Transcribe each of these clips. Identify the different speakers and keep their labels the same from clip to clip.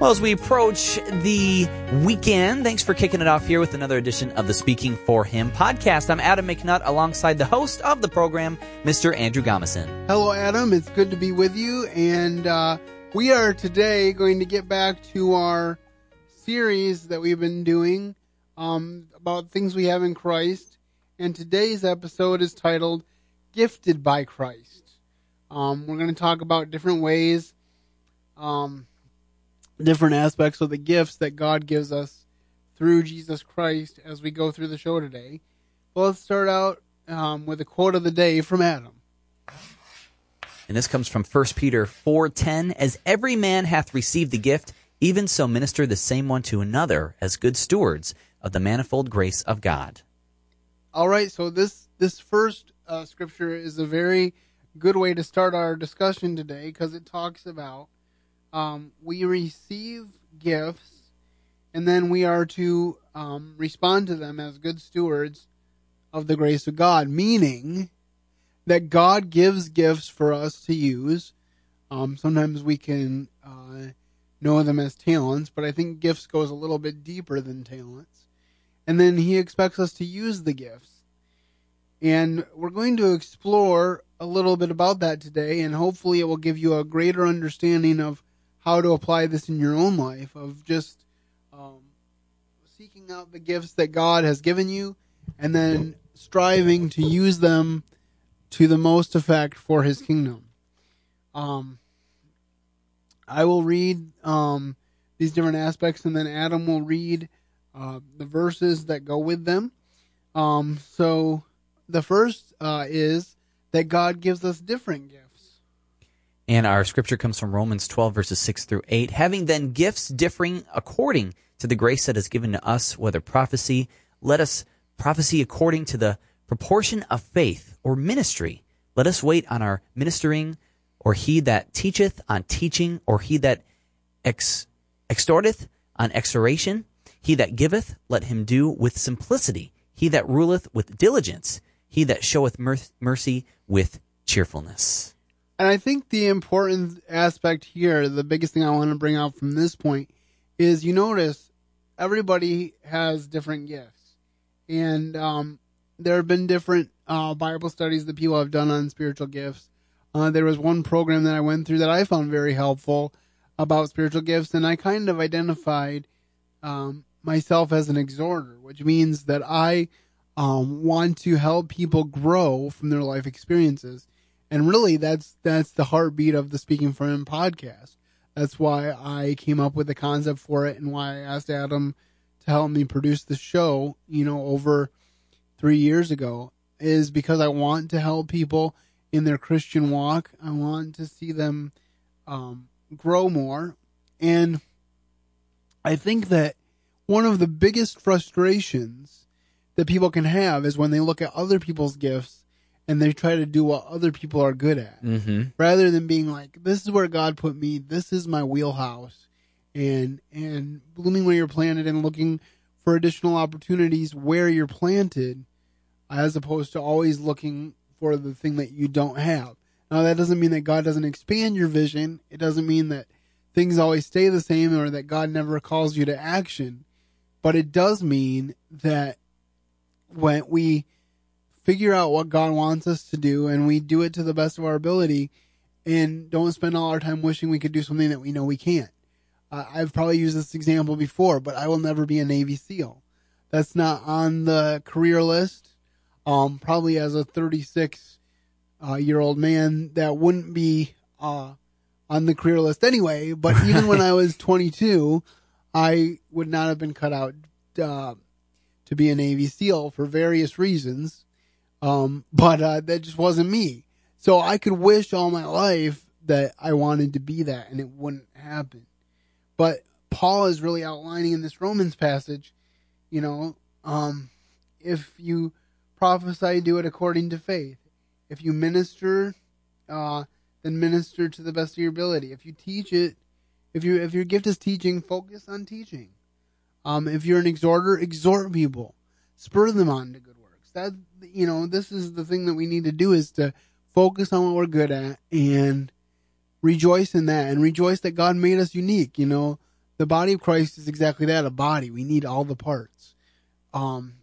Speaker 1: Well, as we approach the weekend, thanks for kicking it off here with another edition of the Speaking for Him podcast. I'm Adam McNutt alongside the host of the program, Mr. Andrew Gomison.
Speaker 2: Hello, Adam. It's good to be with you. And uh, we are today going to get back to our series that we've been doing um, about things we have in Christ. And today's episode is titled Gifted by Christ. Um, we're going to talk about different ways. Um, different aspects of the gifts that God gives us through Jesus Christ as we go through the show today. Well, let's start out um, with a quote of the day from Adam.
Speaker 1: And this comes from 1 Peter 4:10, as every man hath received the gift, even so minister the same one to another as good stewards of the manifold grace of God.
Speaker 2: All right, so this this first uh, scripture is a very good way to start our discussion today because it talks about um, we receive gifts, and then we are to um, respond to them as good stewards of the grace of God, meaning that God gives gifts for us to use. Um, sometimes we can uh, know them as talents, but I think gifts goes a little bit deeper than talents. And then He expects us to use the gifts. And we're going to explore a little bit about that today, and hopefully it will give you a greater understanding of how to apply this in your own life of just um, seeking out the gifts that God has given you and then striving to use them to the most effect for his kingdom. Um, I will read um, these different aspects and then Adam will read uh, the verses that go with them. Um, so the first uh, is that God gives us different gifts.
Speaker 1: And our scripture comes from Romans 12, verses 6 through 8. Having then gifts differing according to the grace that is given to us, whether prophecy, let us prophecy according to the proportion of faith or ministry. Let us wait on our ministering, or he that teacheth on teaching, or he that ex- extorteth on exhortation. He that giveth, let him do with simplicity. He that ruleth with diligence. He that showeth mercy with cheerfulness.
Speaker 2: And I think the important aspect here, the biggest thing I want to bring out from this point is you notice everybody has different gifts. And um, there have been different uh, Bible studies that people have done on spiritual gifts. Uh, there was one program that I went through that I found very helpful about spiritual gifts, and I kind of identified um, myself as an exhorter, which means that I um, want to help people grow from their life experiences. And really, that's that's the heartbeat of the Speaking for Him podcast. That's why I came up with the concept for it, and why I asked Adam to help me produce the show. You know, over three years ago, is because I want to help people in their Christian walk. I want to see them um, grow more, and I think that one of the biggest frustrations that people can have is when they look at other people's gifts and they try to do what other people are good at.
Speaker 1: Mm-hmm.
Speaker 2: rather than being like this is where god put me. This is my wheelhouse. And and blooming where you're planted and looking for additional opportunities where you're planted as opposed to always looking for the thing that you don't have. Now that doesn't mean that god doesn't expand your vision. It doesn't mean that things always stay the same or that god never calls you to action. But it does mean that when we figure out what God wants us to do and we do it to the best of our ability and don't spend all our time wishing we could do something that we know we can't. Uh, I've probably used this example before, but I will never be a Navy SEAL. That's not on the career list. Um, probably as a 36 uh, year old man, that wouldn't be uh, on the career list anyway. But even when I was 22, I would not have been cut out uh, to be a Navy SEAL for various reasons. Um, but uh, that just wasn't me. So I could wish all my life that I wanted to be that, and it wouldn't happen. But Paul is really outlining in this Romans passage, you know, um, if you prophesy, do it according to faith. If you minister, uh, then minister to the best of your ability. If you teach it, if you if your gift is teaching, focus on teaching. Um, if you're an exhorter, exhort people, spur them on to good. That you know, this is the thing that we need to do is to focus on what we're good at and rejoice in that and rejoice that God made us unique. You know, the body of Christ is exactly that a body. We need all the parts. Um,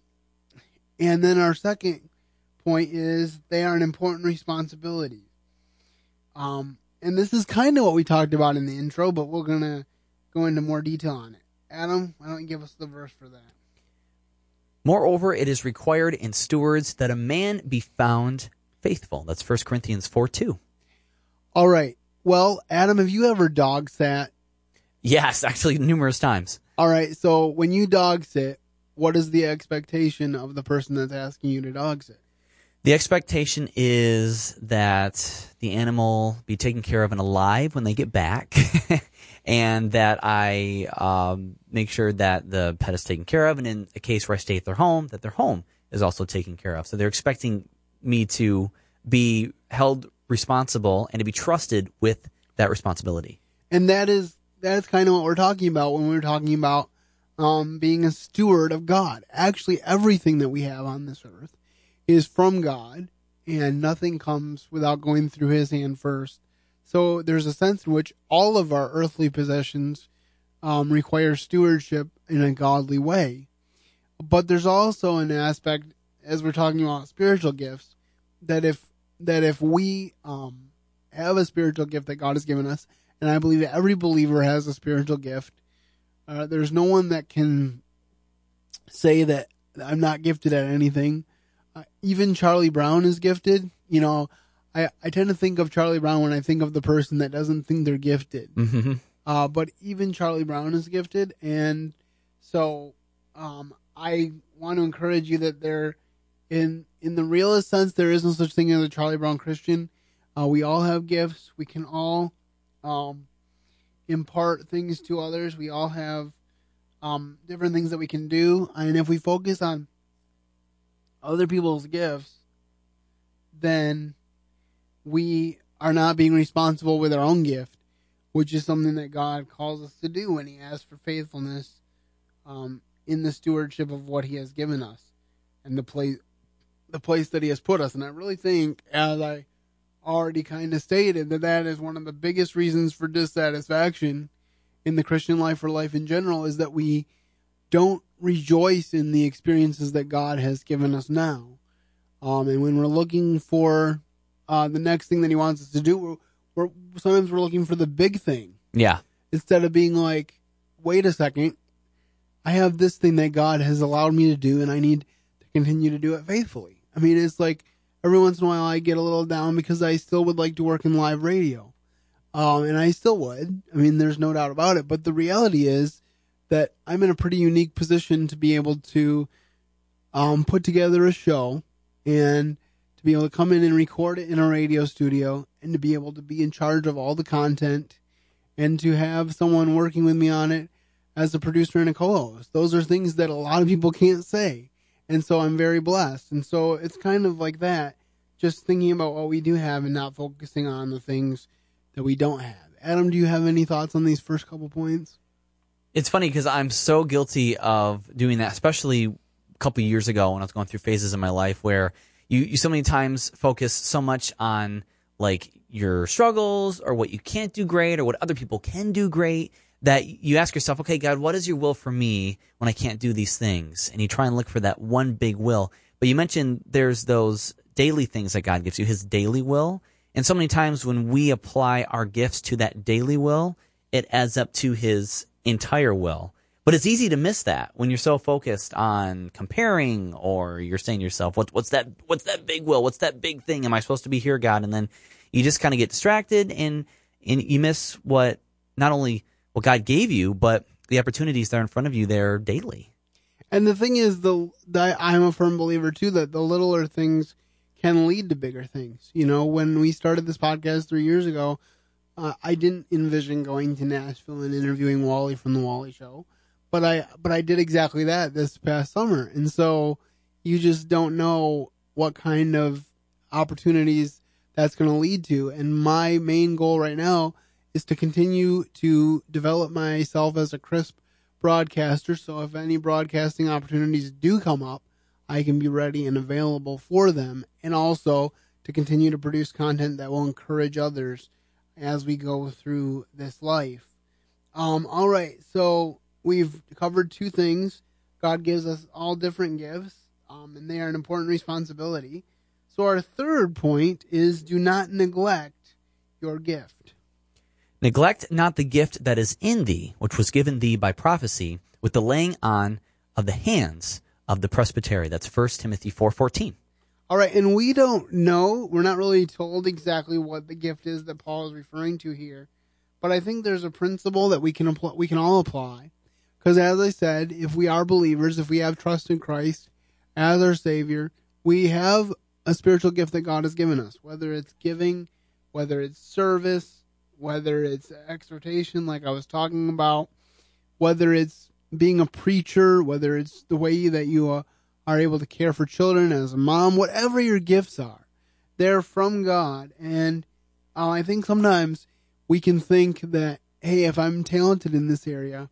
Speaker 2: and then our second point is they are an important responsibility. Um, and this is kind of what we talked about in the intro, but we're going to go into more detail on it. Adam, why don't you give us the verse for that?
Speaker 1: Moreover, it is required in stewards that a man be found faithful. That's 1 Corinthians 4 2.
Speaker 2: All right. Well, Adam, have you ever dog sat?
Speaker 1: Yes, actually, numerous times.
Speaker 2: All right. So when you dog sit, what is the expectation of the person that's asking you to dog sit?
Speaker 1: The expectation is that the animal be taken care of and alive when they get back, and that I um, make sure that the pet is taken care of, and in a case where I stay at their home, that their home is also taken care of. So they're expecting me to be held responsible and to be trusted with that responsibility.
Speaker 2: And that is that is kind of what we're talking about when we're talking about um, being a steward of God. Actually, everything that we have on this earth is from God, and nothing comes without going through His hand first. So there's a sense in which all of our earthly possessions um, require stewardship in a godly way. But there's also an aspect, as we're talking about spiritual gifts, that if that if we um, have a spiritual gift that God has given us, and I believe every believer has a spiritual gift, uh, there's no one that can say that I'm not gifted at anything. Uh, even Charlie Brown is gifted. You know, I, I tend to think of Charlie Brown when I think of the person that doesn't think they're gifted.
Speaker 1: Mm-hmm.
Speaker 2: Uh, but even Charlie Brown is gifted, and so um, I want to encourage you that there, in in the realest sense, there is no such thing as a Charlie Brown Christian. Uh, we all have gifts. We can all um, impart things to others. We all have um, different things that we can do, and if we focus on other people's gifts, then we are not being responsible with our own gift, which is something that God calls us to do when He asks for faithfulness um, in the stewardship of what He has given us and the place, the place that He has put us. And I really think, as I already kind of stated, that that is one of the biggest reasons for dissatisfaction in the Christian life or life in general is that we don't rejoice in the experiences that God has given us now. Um, and when we're looking for uh, the next thing that He wants us to do, we're, we're sometimes we're looking for the big thing
Speaker 1: Yeah.
Speaker 2: instead of being like, wait a second, I have this thing that God has allowed me to do, and I need to continue to do it faithfully. I mean, it's like every once in a while I get a little down because I still would like to work in live radio. Um, and I still would. I mean, there's no doubt about it. But the reality is that I'm in a pretty unique position to be able to um, put together a show and to be able to come in and record it in a radio studio and to be able to be in charge of all the content and to have someone working with me on it as a producer and a co-host. Those are things that a lot of people can't say. And so I'm very blessed. And so it's kind of like that, just thinking about what we do have and not focusing on the things that we don't have. Adam, do you have any thoughts on these first couple points?
Speaker 1: It's funny because I'm so guilty of doing that, especially a couple years ago when I was going through phases in my life where you, you so many times focus so much on like your struggles or what you can't do great or what other people can do great that you ask yourself, okay, God, what is your will for me when I can't do these things? And you try and look for that one big will. But you mentioned there's those daily things that God gives you, his daily will. And so many times when we apply our gifts to that daily will, it adds up to his entire will. But it's easy to miss that when you're so focused on comparing or you're saying to yourself, what, what's that, what's that big will? What's that big thing? Am I supposed to be here, God? And then you just kind of get distracted and, and you miss what not only what God gave you, but the opportunities that are in front of you there daily.
Speaker 2: And the thing is, the, the I'm a firm believer too that the littler things can lead to bigger things. You know, when we started this podcast three years ago, uh, I didn't envision going to Nashville and interviewing Wally from the Wally Show, but I but I did exactly that this past summer, and so you just don't know what kind of opportunities that's going to lead to. And my main goal right now is to continue to develop myself as a crisp broadcaster. So if any broadcasting opportunities do come up, I can be ready and available for them, and also to continue to produce content that will encourage others as we go through this life. Um, all right, so we've covered two things. God gives us all different gifts, um, and they are an important responsibility. So our third point is do not neglect your gift.
Speaker 1: Neglect not the gift that is in thee, which was given thee by prophecy, with the laying on of the hands of the presbytery. That's 1 Timothy 4.14.
Speaker 2: All right, and we don't know, we're not really told exactly what the gift is that Paul is referring to here, but I think there's a principle that we can apply, we can all apply. Because as I said, if we are believers, if we have trust in Christ as our Savior, we have a spiritual gift that God has given us, whether it's giving, whether it's service, whether it's exhortation, like I was talking about, whether it's being a preacher, whether it's the way that you uh, are able to care for children as a mom, whatever your gifts are, they're from God. And uh, I think sometimes we can think that, hey, if I'm talented in this area,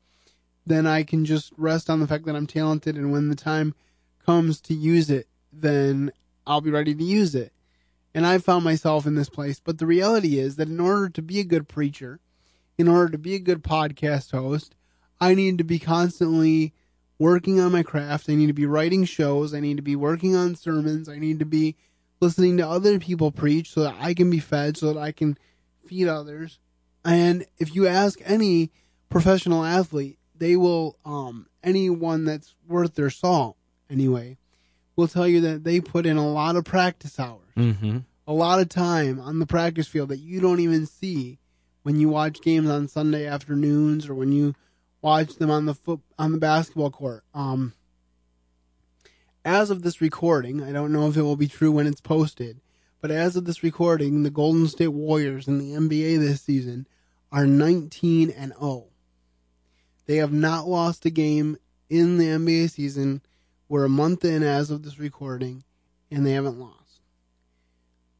Speaker 2: then I can just rest on the fact that I'm talented, and when the time comes to use it, then I'll be ready to use it. And I found myself in this place. But the reality is that in order to be a good preacher, in order to be a good podcast host, I need to be constantly working on my craft. I need to be writing shows. I need to be working on sermons. I need to be listening to other people preach so that I can be fed, so that I can feed others. And if you ask any professional athlete, they will, um, anyone that's worth their salt, anyway, will tell you that they put in a lot of practice hours,
Speaker 1: Mm-hmm.
Speaker 2: a lot of time on the practice field that you don't even see when you watch games on Sunday afternoons or when you watch them on the foot on the basketball court. Um, as of this recording, I don't know if it will be true when it's posted, but as of this recording, the Golden State Warriors in the NBA this season are 19 and 0. They have not lost a game in the NBA season. We're a month in as of this recording, and they haven't lost.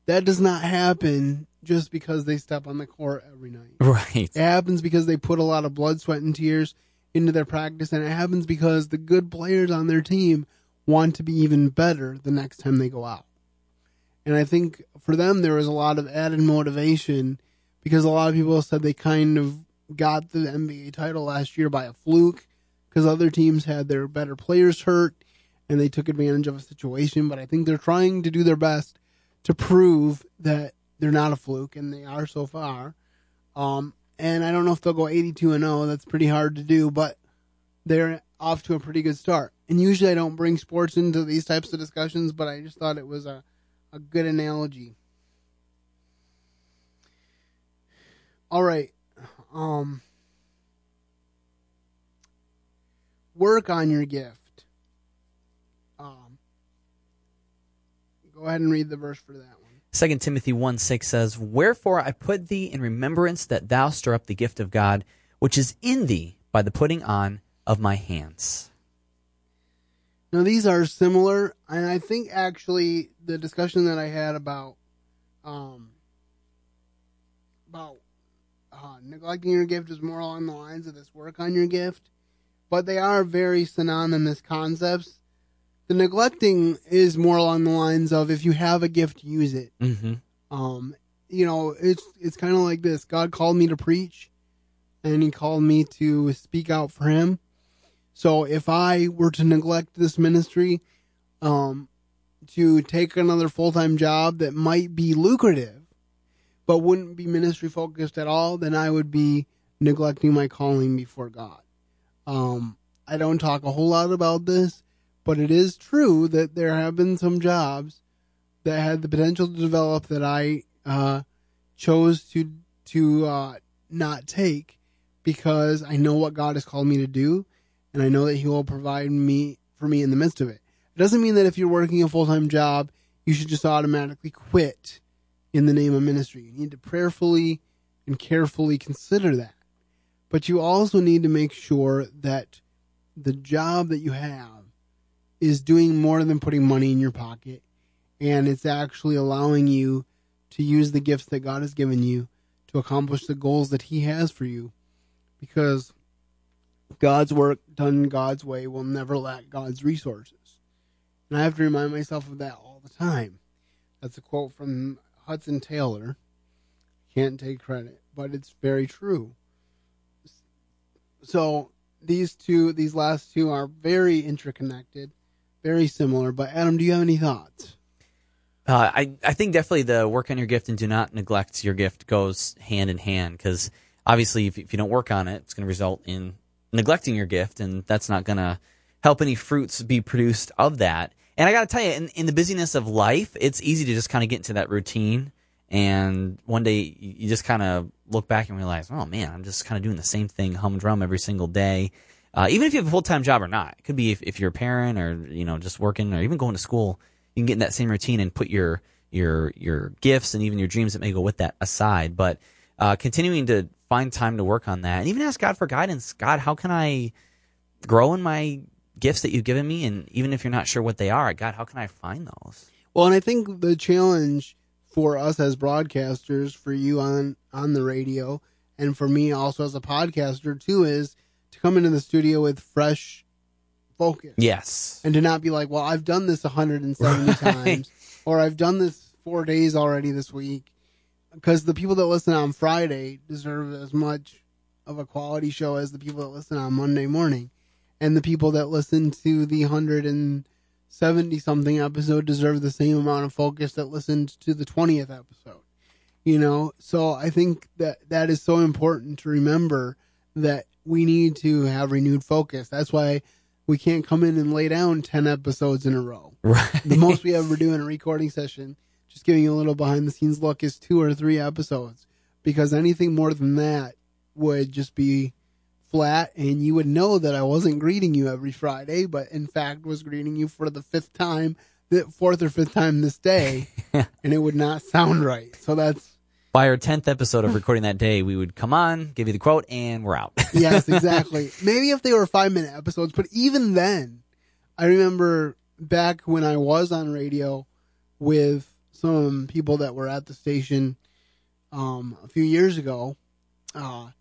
Speaker 2: That does not happen just because they step on the court every night.
Speaker 1: Right.
Speaker 2: It happens because they put a lot of blood, sweat, and tears into their practice, and it happens because the good players on their team want to be even better the next time they go out. And I think for them, there was a lot of added motivation because a lot of people said they kind of got the NBA title last year by a fluke because other teams had their better players hurt and they took advantage of a situation. But I think they're trying to do their best to prove that they're not a fluke, and they are so far. Um, and I don't know if they'll go 82 and 0. That's pretty hard to do, but they're off to a pretty good start. And usually I don't bring sports into these types of discussions, but I just thought it was a, a good analogy. All right. Um, work on your gift. Um, go ahead and read the verse for that one.
Speaker 1: 2 Timothy 1 6 says, Wherefore I put thee in remembrance that thou stir up the gift of God, which is in thee by the putting on of my hands.
Speaker 2: Now these are similar, and I think actually the discussion that I had about um about uh, neglecting your gift is more along the lines of this work on your gift, but they are very synonymous concepts. The neglecting is more along the lines of if you have a gift, use it.
Speaker 1: Mm-hmm.
Speaker 2: Um, you know, it's it's kind of like this. God called me to preach, and He called me to speak out for Him. So if I were to neglect this ministry, um, to take another full time job that might be lucrative, but wouldn't be ministry focused at all, then I would be neglecting my calling before God. Um, I don't talk a whole lot about this, but it is true that there have been some jobs that had the potential to develop that I uh, chose to to uh, not take because I know what God has called me to do, and I know that He will provide me for me in the midst of it. It doesn't mean that if you're working a full time job, you should just automatically quit in the name of ministry. You need to prayerfully and carefully consider that. But you also need to make sure that the job that you have is doing more than putting money in your pocket and it's actually allowing you to use the gifts that God has given you to accomplish the goals that He has for you. Because God's work done God's way will never lack God's resources. And I have to remind myself of that all the time. That's a quote from Hudson Taylor. Can't take credit, but it's very true. So these two, these last two are very interconnected, very similar. But Adam, do you have any thoughts?
Speaker 1: Uh, I I think definitely the work on your gift and do not neglect your gift goes hand in hand because obviously if, if you don't work on it, it's going to result in neglecting your gift, and that's not going to help any fruits be produced of that. And I got to tell you, in, in the busyness of life, it's easy to just kind of get into that routine. And one day you just kind of look back and realize, oh man, I'm just kind of doing the same thing humdrum every single day. Uh, even if you have a full time job or not, it could be if, if you're a parent or you know just working or even going to school you can get in that same routine and put your your your gifts and even your dreams that may go with that aside. But uh, continuing to find time to work on that and even ask God for guidance. God, how can I grow in my gifts that you've given me? And even if you're not sure what they are, God, how can I find those?
Speaker 2: Well, and I think the challenge for us as broadcasters, for you on on the radio, and for me also as a podcaster too, is to come into the studio with fresh focus.
Speaker 1: Yes.
Speaker 2: And to not be like, well, I've done this 170 right. times, or I've done this four days already this week. Because the people that listen on Friday deserve as much of a quality show as the people that listen on Monday morning. And the people that listen to the 170 something episode deserve the same amount of focus that listened to the 20th episode. You know, so I think that that is so important to remember that we need to have renewed focus. That's why we can't come in and lay down 10 episodes in a row.
Speaker 1: Right.
Speaker 2: The most we ever do in a recording session, just giving you a little behind the scenes look, is two or three episodes. Because anything more than that would just be flat, and you would know that I wasn't greeting you every Friday, but in fact was greeting you for the fifth time, the fourth or fifth time this day, and it would not sound right. So that's
Speaker 1: by our 10th episode of recording that day, we would come on, give you the quote, and we're out.
Speaker 2: yes, exactly. Maybe if they were five minute episodes, but even then, I remember back when I was on radio with some people that were at the station um, a few years ago. Uh,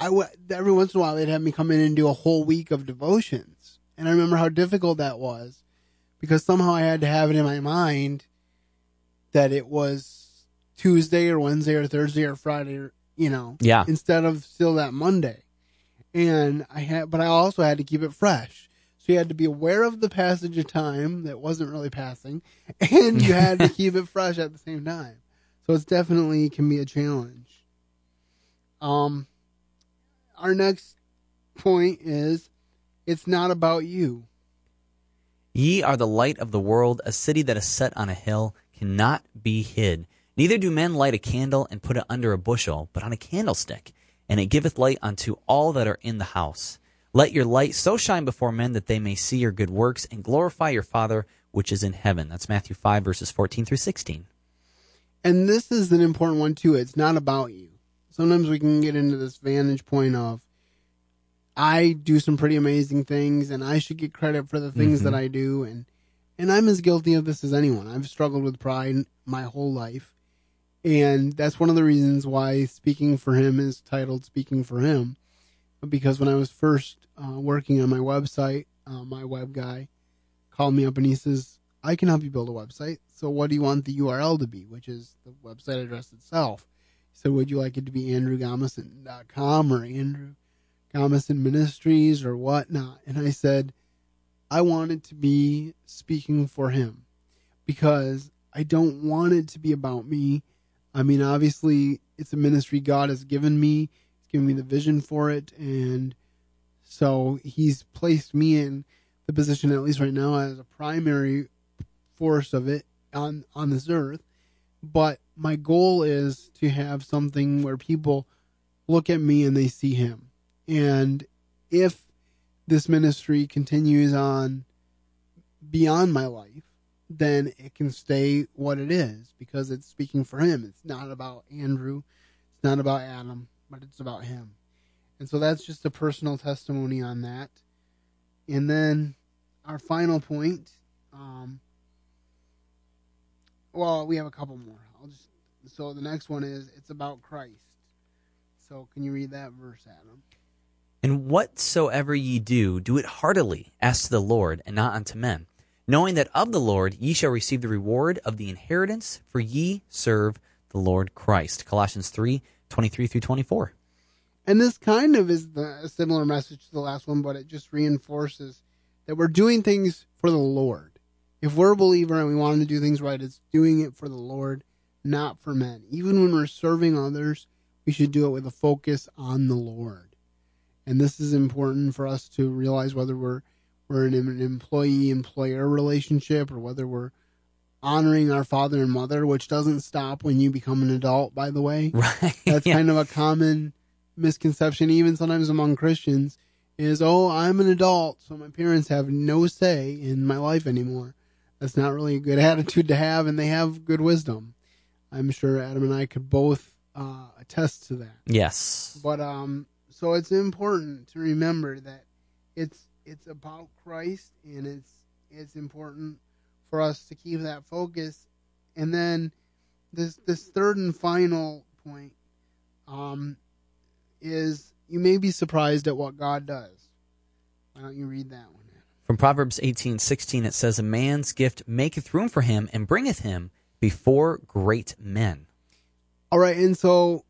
Speaker 2: I w- every once in a while they'd have me come in and do a whole week of devotions, and I remember how difficult that was because somehow I had to have it in my mind that it was Tuesday or Wednesday or Thursday or Friday, or, you know,
Speaker 1: yeah,
Speaker 2: instead of still that Monday. And I had, but I also had to keep it fresh. So you had to be aware of the passage of time that wasn't really passing, and you had to keep it fresh at the same time. So it's definitely can be a challenge. Um, our next point is, it's not about you.
Speaker 1: Ye are the light of the world. A city that is set on a hill cannot be hid. Neither do men light a candle and put it under a bushel, but on a candlestick, and it giveth light unto all that are in the house. Let your light so shine before men that they may see your good works and glorify your Father which is in heaven. That's Matthew 5, verses 14 through 16.
Speaker 2: And this is an important one, too. It's not about you. Sometimes we can get into this vantage point of, I do some pretty amazing things and I should get credit for the things mm-hmm. that I do. And, and I'm as guilty of this as anyone. I've struggled with pride my whole life. And that's one of the reasons why Speaking for Him is titled Speaking for Him. Because when I was first uh, working on my website, uh, my web guy called me up and he says, I can help you build a website. So what do you want the URL to be, which is the website address itself? He said, would you like it to be andrewgomison.com or Andrew Gomison Ministries or whatnot? And I said, I want it to be speaking for him because I don't want it to be about me. I mean, obviously, it's a ministry God has given me. He's given me the vision for it, and so He's placed me in the position, at least right now, as a primary force of it on on this earth. But my goal is to have something where people look at me and they see Him, and if this ministry continues on beyond my life then it can stay what it is because it's speaking for him. It's not about Andrew, it's not about Adam, but it's about him. And so that's just a personal testimony on that. And then our final point, um, well, we have a couple more. I'll just so the next one is it's about Christ. So can you read that verse, Adam?
Speaker 1: And whatsoever ye do, do it heartily, as to the Lord, and not unto men knowing that of the Lord ye shall receive the reward of the inheritance, for ye serve the Lord Christ. Colossians 3 23 through 24.
Speaker 2: And this kind of is the, a similar message to the last one, but it just reinforces that we're doing things for the Lord. If we're a believer and we want to do things right, it's doing it for the Lord, not for men. Even when we're serving others, we should do it with a focus on the Lord. And this is important for us to realize whether we're we're in an employee employer relationship or whether we're honoring our father and mother, which doesn't stop when you become an adult, by the way.
Speaker 1: Right.
Speaker 2: That's
Speaker 1: Yeah.
Speaker 2: kind of a common misconception, even sometimes among Christians, is, oh, I'm an adult, so my parents have no say in my life anymore. That's not really a good attitude to have, and they have good wisdom. I'm sure Adam and I could both uh, attest to that.
Speaker 1: Yes.
Speaker 2: But um, so it's important to remember that it's it's about Christ, and it's it's important for us to keep that focus. And then this this third and final point um, is you may be surprised at what God does. Why don't you read that one?
Speaker 1: From Proverbs eighteen sixteen, it says, A man's gift maketh room for him and bringeth him before great men.
Speaker 2: All right, and so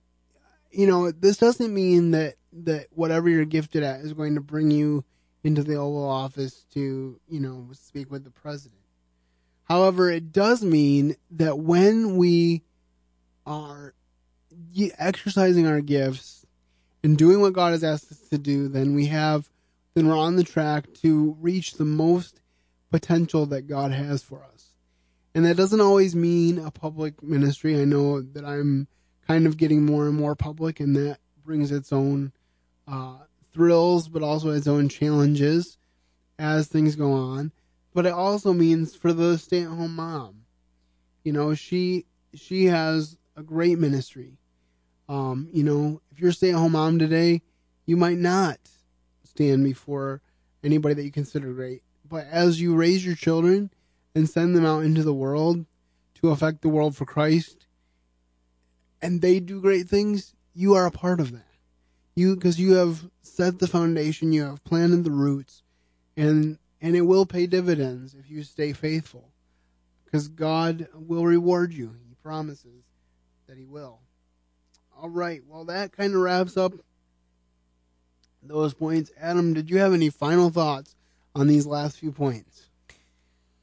Speaker 2: you know this doesn't mean that that whatever you're gifted at is going to bring you into the Oval Office to you know speak with the president. However, it does mean that when we are exercising our gifts and doing what God has asked us to do, then we have then we're on the track to reach the most potential that God has for us. And that doesn't always mean a public ministry. I know that I'm kind of getting more and more public, and that brings its own uh, thrills, but also its own challenges as things go on. But it also means for the stay-at-home mom, you know, she she has a great ministry. Um, you know, if you're a stay-at-home mom today, you might not stand before anybody that you consider great. But as you raise your children and send them out into the world to affect the world for Christ, and they do great things, you are a part of that. You because you have set the foundation, you have planted the roots, and and it will pay dividends if you stay faithful. Because God will reward you. He promises that He will. All right. Well, that kind of wraps up those points. Adam, did you have any final thoughts on these last few points?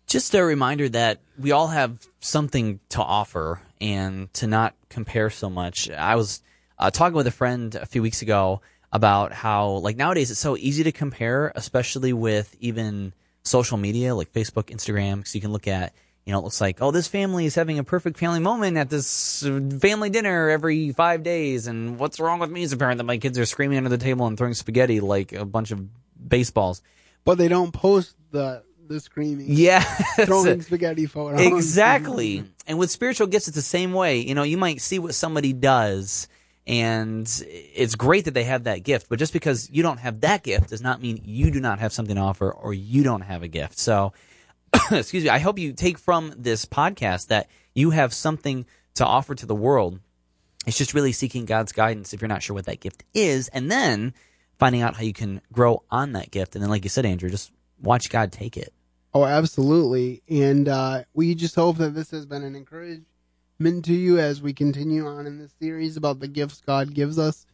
Speaker 1: Just a reminder that we all have something to offer and to not compare so much. I was uh, talking with a friend a few weeks ago about how, like, nowadays it's so easy to compare, especially with even social media like Facebook, Instagram, because you can look at, you know, it looks like, oh, this family is having a perfect family moment at this uh, family dinner every five days. And what's wrong with me as a parent that my kids are screaming under the table and throwing spaghetti like a bunch of baseballs?
Speaker 2: But they don't post the the screaming,
Speaker 1: Yeah.
Speaker 2: throwing spaghetti photos.
Speaker 1: Exactly. And with spiritual gifts, it's the same way. You know, you might see what somebody does, and it's great that they have that gift, but just because you don't have that gift does not mean you do not have something to offer or you don't have a gift. So, excuse me, I hope you take from this podcast that you have something to offer to the world. It's just really seeking God's guidance if you're not sure what that gift is, and then finding out how you can grow on that gift. And then, like you said, Andrew, just watch God take it.
Speaker 2: Oh, absolutely. And uh, we just hope that this has been an encouragement to you as we continue on in this series about the gifts God gives us.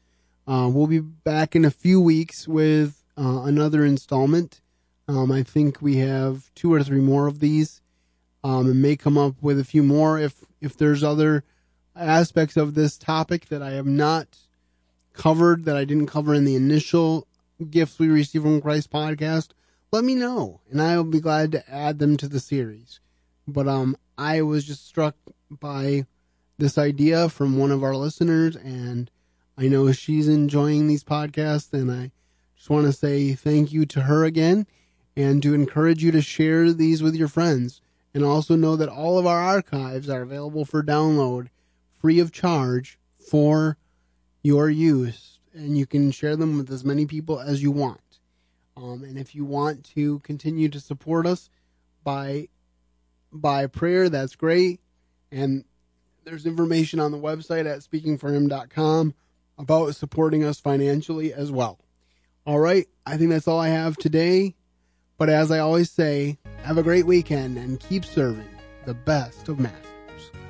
Speaker 2: Uh, we'll be back in a few weeks with uh, another installment. Um, I think we have two or three more of these, um, and may come up with a few more if if there's other aspects of this topic that I have not covered that I didn't cover in the initial gifts we receive from Christ podcast let me know and I will be glad to add them to the series. But um I was just struck by this idea from one of our listeners and I know she's enjoying these podcasts and I just want to say thank you to her again and to encourage you to share these with your friends and also know that all of our archives are available for download free of charge for your use and you can share them with as many people as you want. Um, and if you want to continue to support us by by prayer, that's great. And there's information on the website at speaking4him.com about supporting us financially as well. All right, I think that's all I have today. But as I always say, have a great weekend and keep serving the best of masters.